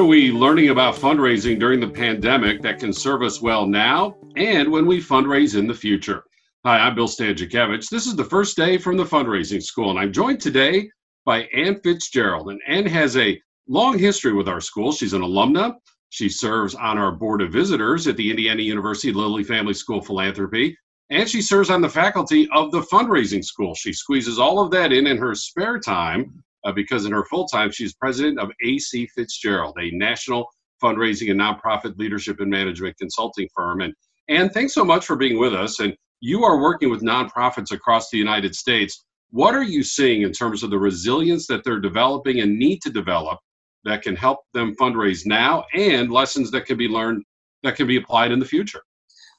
What are we learning about fundraising during the pandemic that can serve us well now and when we fundraise in the future? Hi, I'm Bill Stanczykiewicz. This is the first day from the fundraising school, and I'm joined today by Ann Fitzgerald. And Ann has a long history with our school. She's an alumna. She serves on our board of visitors at the Indiana University Lilly Family School Philanthropy, and she serves on the faculty of the fundraising school. She squeezes all of that in in her spare time uh, because in her full time, she's president of AC Fitzgerald, a national fundraising and nonprofit leadership and management consulting firm. And, and thanks so much for being with us. And you are working with nonprofits across the United States. What are you seeing in terms of the resilience that they're developing and need to develop that can help them fundraise now and lessons that can be learned that can be applied in the future?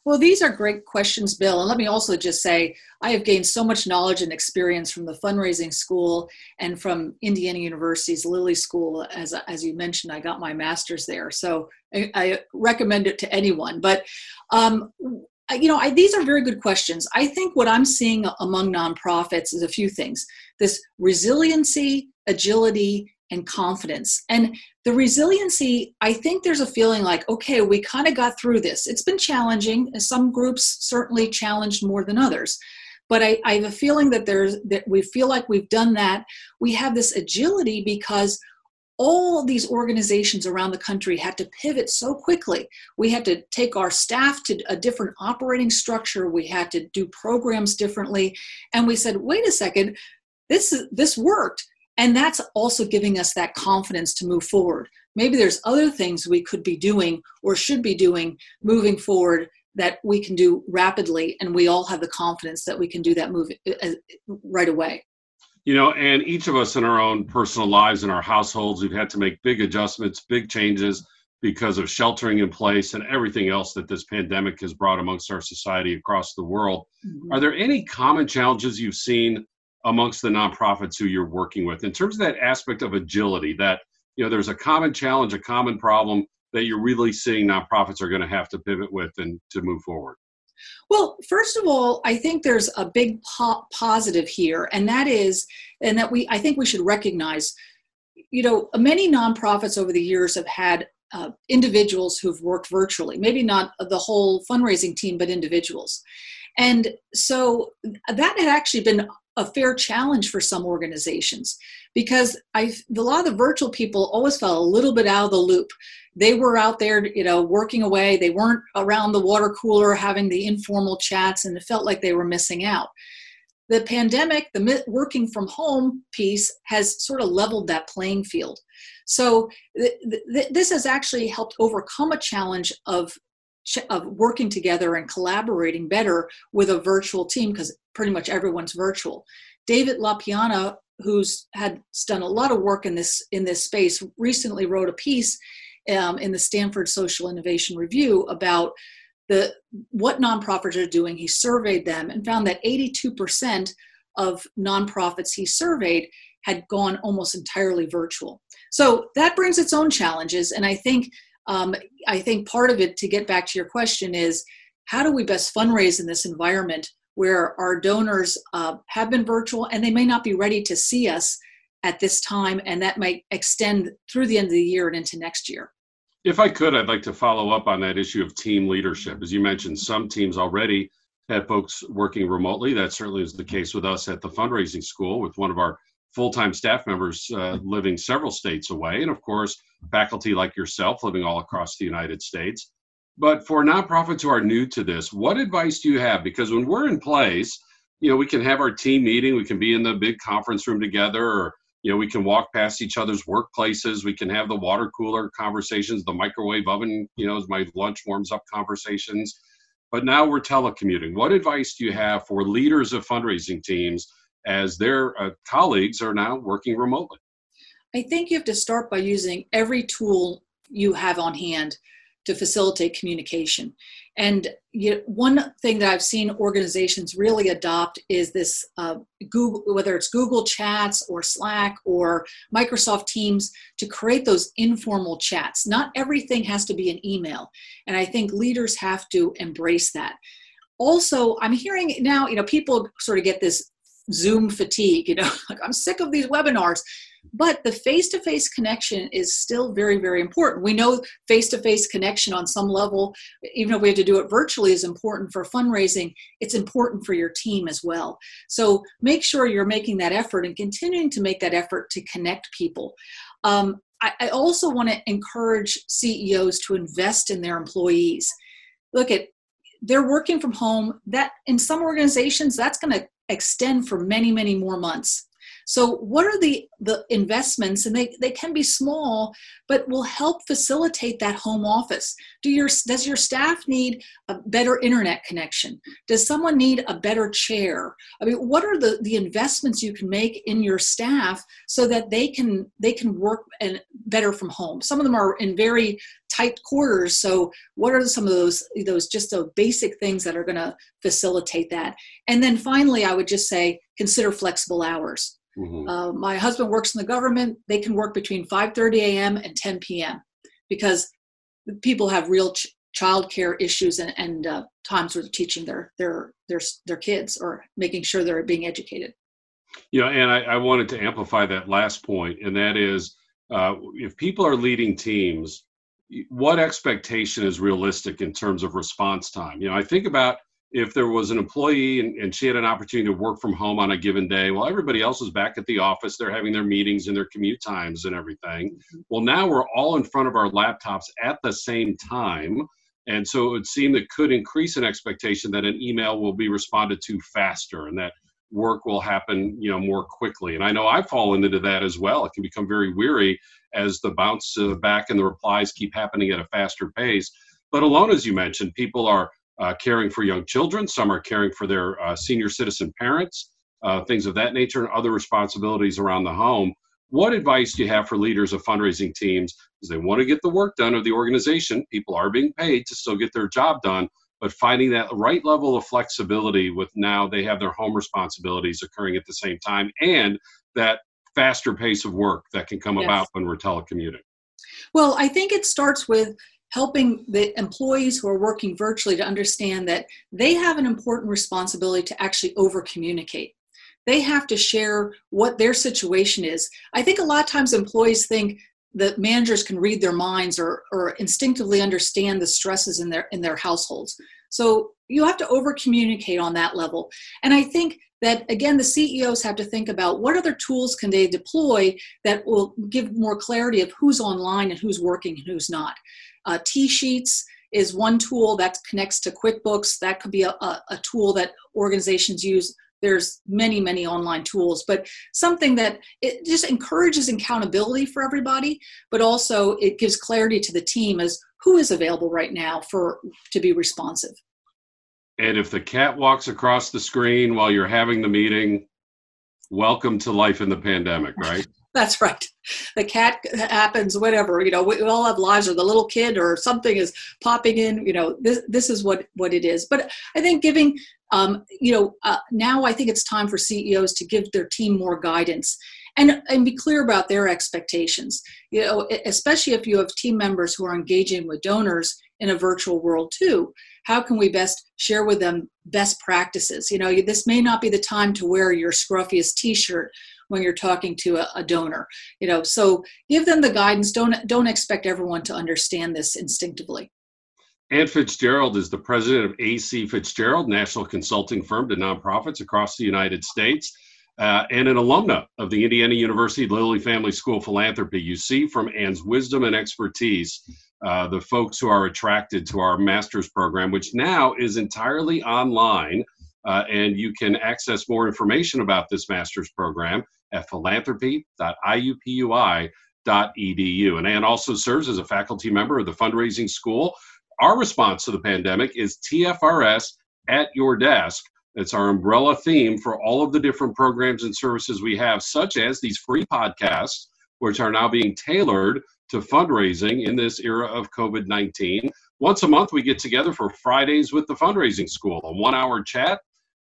Well, these are great questions, Bill. And let me also just say, I have gained so much knowledge and experience from the fundraising school and from Indiana University's Lilly School. As, as you mentioned, I got my master's there. So I, I recommend it to anyone. But, um, you know, I, these are very good questions. I think what I'm seeing among nonprofits is a few things this resiliency, agility, and confidence. And the resiliency, I think there's a feeling like, okay, we kind of got through this. It's been challenging. Some groups certainly challenged more than others. But I, I have a feeling that there's that we feel like we've done that. We have this agility because all these organizations around the country had to pivot so quickly. We had to take our staff to a different operating structure. We had to do programs differently. And we said, wait a second, this, this worked and that's also giving us that confidence to move forward. Maybe there's other things we could be doing or should be doing moving forward that we can do rapidly, and we all have the confidence that we can do that move uh, right away. You know, and each of us in our own personal lives, in our households, we've had to make big adjustments, big changes because of sheltering in place and everything else that this pandemic has brought amongst our society across the world. Mm-hmm. Are there any common challenges you've seen amongst the nonprofits who you're working with in terms of that aspect of agility that you know there's a common challenge a common problem that you're really seeing nonprofits are going to have to pivot with and to move forward well, first of all, I think there's a big po- positive here, and that is, and that we, I think we should recognize, you know, many nonprofits over the years have had uh, individuals who've worked virtually, maybe not the whole fundraising team, but individuals. And so that had actually been a fair challenge for some organizations because I a lot of the virtual people always felt a little bit out of the loop. They were out there, you know, working away. They weren't around the water cooler having the informal chats, and it felt like they were missing out. The pandemic, the working from home piece, has sort of leveled that playing field. So th- th- this has actually helped overcome a challenge of of working together and collaborating better with a virtual team because pretty much everyone's virtual. David La Piana, who's had done a lot of work in this in this space, recently wrote a piece um, in the Stanford Social Innovation Review about the what nonprofits are doing. He surveyed them and found that 82% of nonprofits he surveyed had gone almost entirely virtual. So that brings its own challenges, and I think um, I think part of it, to get back to your question, is how do we best fundraise in this environment where our donors uh, have been virtual and they may not be ready to see us at this time, and that might extend through the end of the year and into next year. If I could, I'd like to follow up on that issue of team leadership. As you mentioned, some teams already have folks working remotely. That certainly is the case with us at the fundraising school, with one of our full-time staff members uh, living several states away, and of course, faculty like yourself living all across the United States. But for nonprofits who are new to this, what advice do you have? Because when we're in place, you know, we can have our team meeting, we can be in the big conference room together, or you know, we can walk past each other's workplaces, we can have the water cooler conversations, the microwave oven, you know, as my lunch warms up conversations. But now we're telecommuting. What advice do you have for leaders of fundraising teams as their uh, colleagues are now working remotely? I think you have to start by using every tool you have on hand to facilitate communication. And you know, one thing that I've seen organizations really adopt is this uh, Google, whether it's Google Chats or Slack or Microsoft Teams, to create those informal chats. Not everything has to be an email. And I think leaders have to embrace that. Also, I'm hearing now, you know, people sort of get this Zoom fatigue, you know, like I'm sick of these webinars. But the face to face connection is still very, very important. We know face to face connection on some level, even if we have to do it virtually, is important for fundraising. It's important for your team as well. So make sure you're making that effort and continuing to make that effort to connect people. Um, I, I also want to encourage CEOs to invest in their employees. Look at they're working from home that in some organizations that's going to extend for many many more months. So what are the the investments and they, they can be small but will help facilitate that home office? Do your does your staff need a better internet connection? Does someone need a better chair? I mean what are the the investments you can make in your staff so that they can they can work and better from home? Some of them are in very tight quarters so what are some of those those just the basic things that are going to facilitate that and then finally i would just say consider flexible hours Mm-hmm. Uh, my husband works in the government. They can work between 5:30 a.m. and 10 p.m. because people have real ch- childcare issues and, and uh, times where they're teaching their their their their kids or making sure they're being educated. Yeah, and I, I wanted to amplify that last point, and that is, uh, if people are leading teams, what expectation is realistic in terms of response time? You know, I think about if there was an employee and, and, she had an opportunity to work from home on a given day well everybody else is back at the office they're having their meetings and their commute times and everything mm-hmm. well now we're all in front of our laptops at the same time and so it would seem that could increase an expectation that an email will be responded to faster and that work will happen you know more quickly and i know i've fallen into that as well it can become very weary as the bounce back and the replies keep happening at a faster pace but alone as you mentioned people are uh, caring for young children, some are caring for their uh, senior citizen parents, uh, things of that nature, and other responsibilities around the home. What advice do you have for leaders of fundraising teams? Because they want to get the work done of the organization. People are being paid to still get their job done, but finding that right level of flexibility with now they have their home responsibilities occurring at the same time and that faster pace of work that can come yes. about when we're telecommuting. Well, I think it starts with helping the employees who are working virtually to understand that they have an important responsibility to actually over communicate. They have to share what their situation is. I think a lot of times employees think that managers can read their minds or, or instinctively understand the stresses in their in their households. So you have to over communicate on that level. And I think that again the CEOs have to think about what other tools can they deploy that will give more clarity of who's online and who's working and who's not. Uh, T-Sheets is one tool that connects to QuickBooks. That could be a, a, a tool that organizations use there's many many online tools but something that it just encourages accountability for everybody but also it gives clarity to the team as who is available right now for to be responsive. And if the cat walks across the screen while you're having the meeting welcome to life in the pandemic right That's right. The cat happens, whatever. You know, we all have lives, or the little kid, or something is popping in. You know, this this is what what it is. But I think giving, um, you know, uh, now I think it's time for CEOs to give their team more guidance and and be clear about their expectations. You know, especially if you have team members who are engaging with donors in a virtual world too. How can we best share with them best practices? You know, this may not be the time to wear your scruffiest T-shirt when you're talking to a, a donor you know so give them the guidance don't don't expect everyone to understand this instinctively Ann Fitzgerald is the president of AC Fitzgerald, national consulting firm to nonprofits across the United States, uh, and an alumna of the Indiana University Lilly Family School Philanthropy. You see from Ann's wisdom and expertise uh, the folks who are attracted to our master's program, which now is entirely online. Uh, and you can access more information about this master's program at philanthropy.iupui.edu. And Ann also serves as a faculty member of the fundraising school. Our response to the pandemic is TFRS at your desk. It's our umbrella theme for all of the different programs and services we have, such as these free podcasts, which are now being tailored to fundraising in this era of COVID 19. Once a month, we get together for Fridays with the Fundraising School, a one hour chat.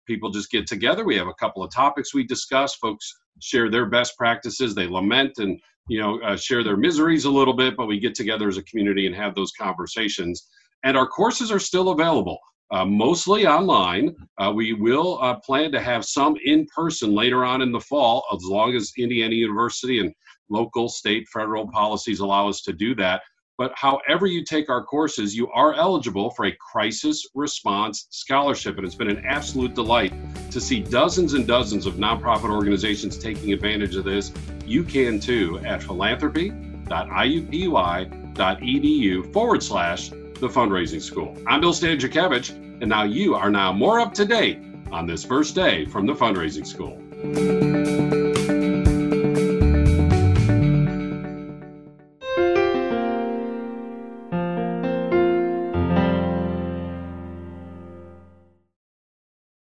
People just get together. We have a couple of topics we discuss. Folks share their best practices. They lament and you know uh, share their miseries a little bit, but we get together as a community and have those conversations. And our courses are still available. uh, mostly online. Uh, we will uh, plan to have some in person later on in the fall, as long as Indiana University and local, state, federal policies allow us to do that. But however you take our courses, you are eligible for a crisis response scholarship. And it's been an absolute delight to see dozens and dozens of nonprofit organizations taking advantage of this. You can too at philanthropy.iupui.edu forward slash the fundraising school. I'm Bill Stanczykiewicz, and now you are now more up to date on this first day from the fundraising school.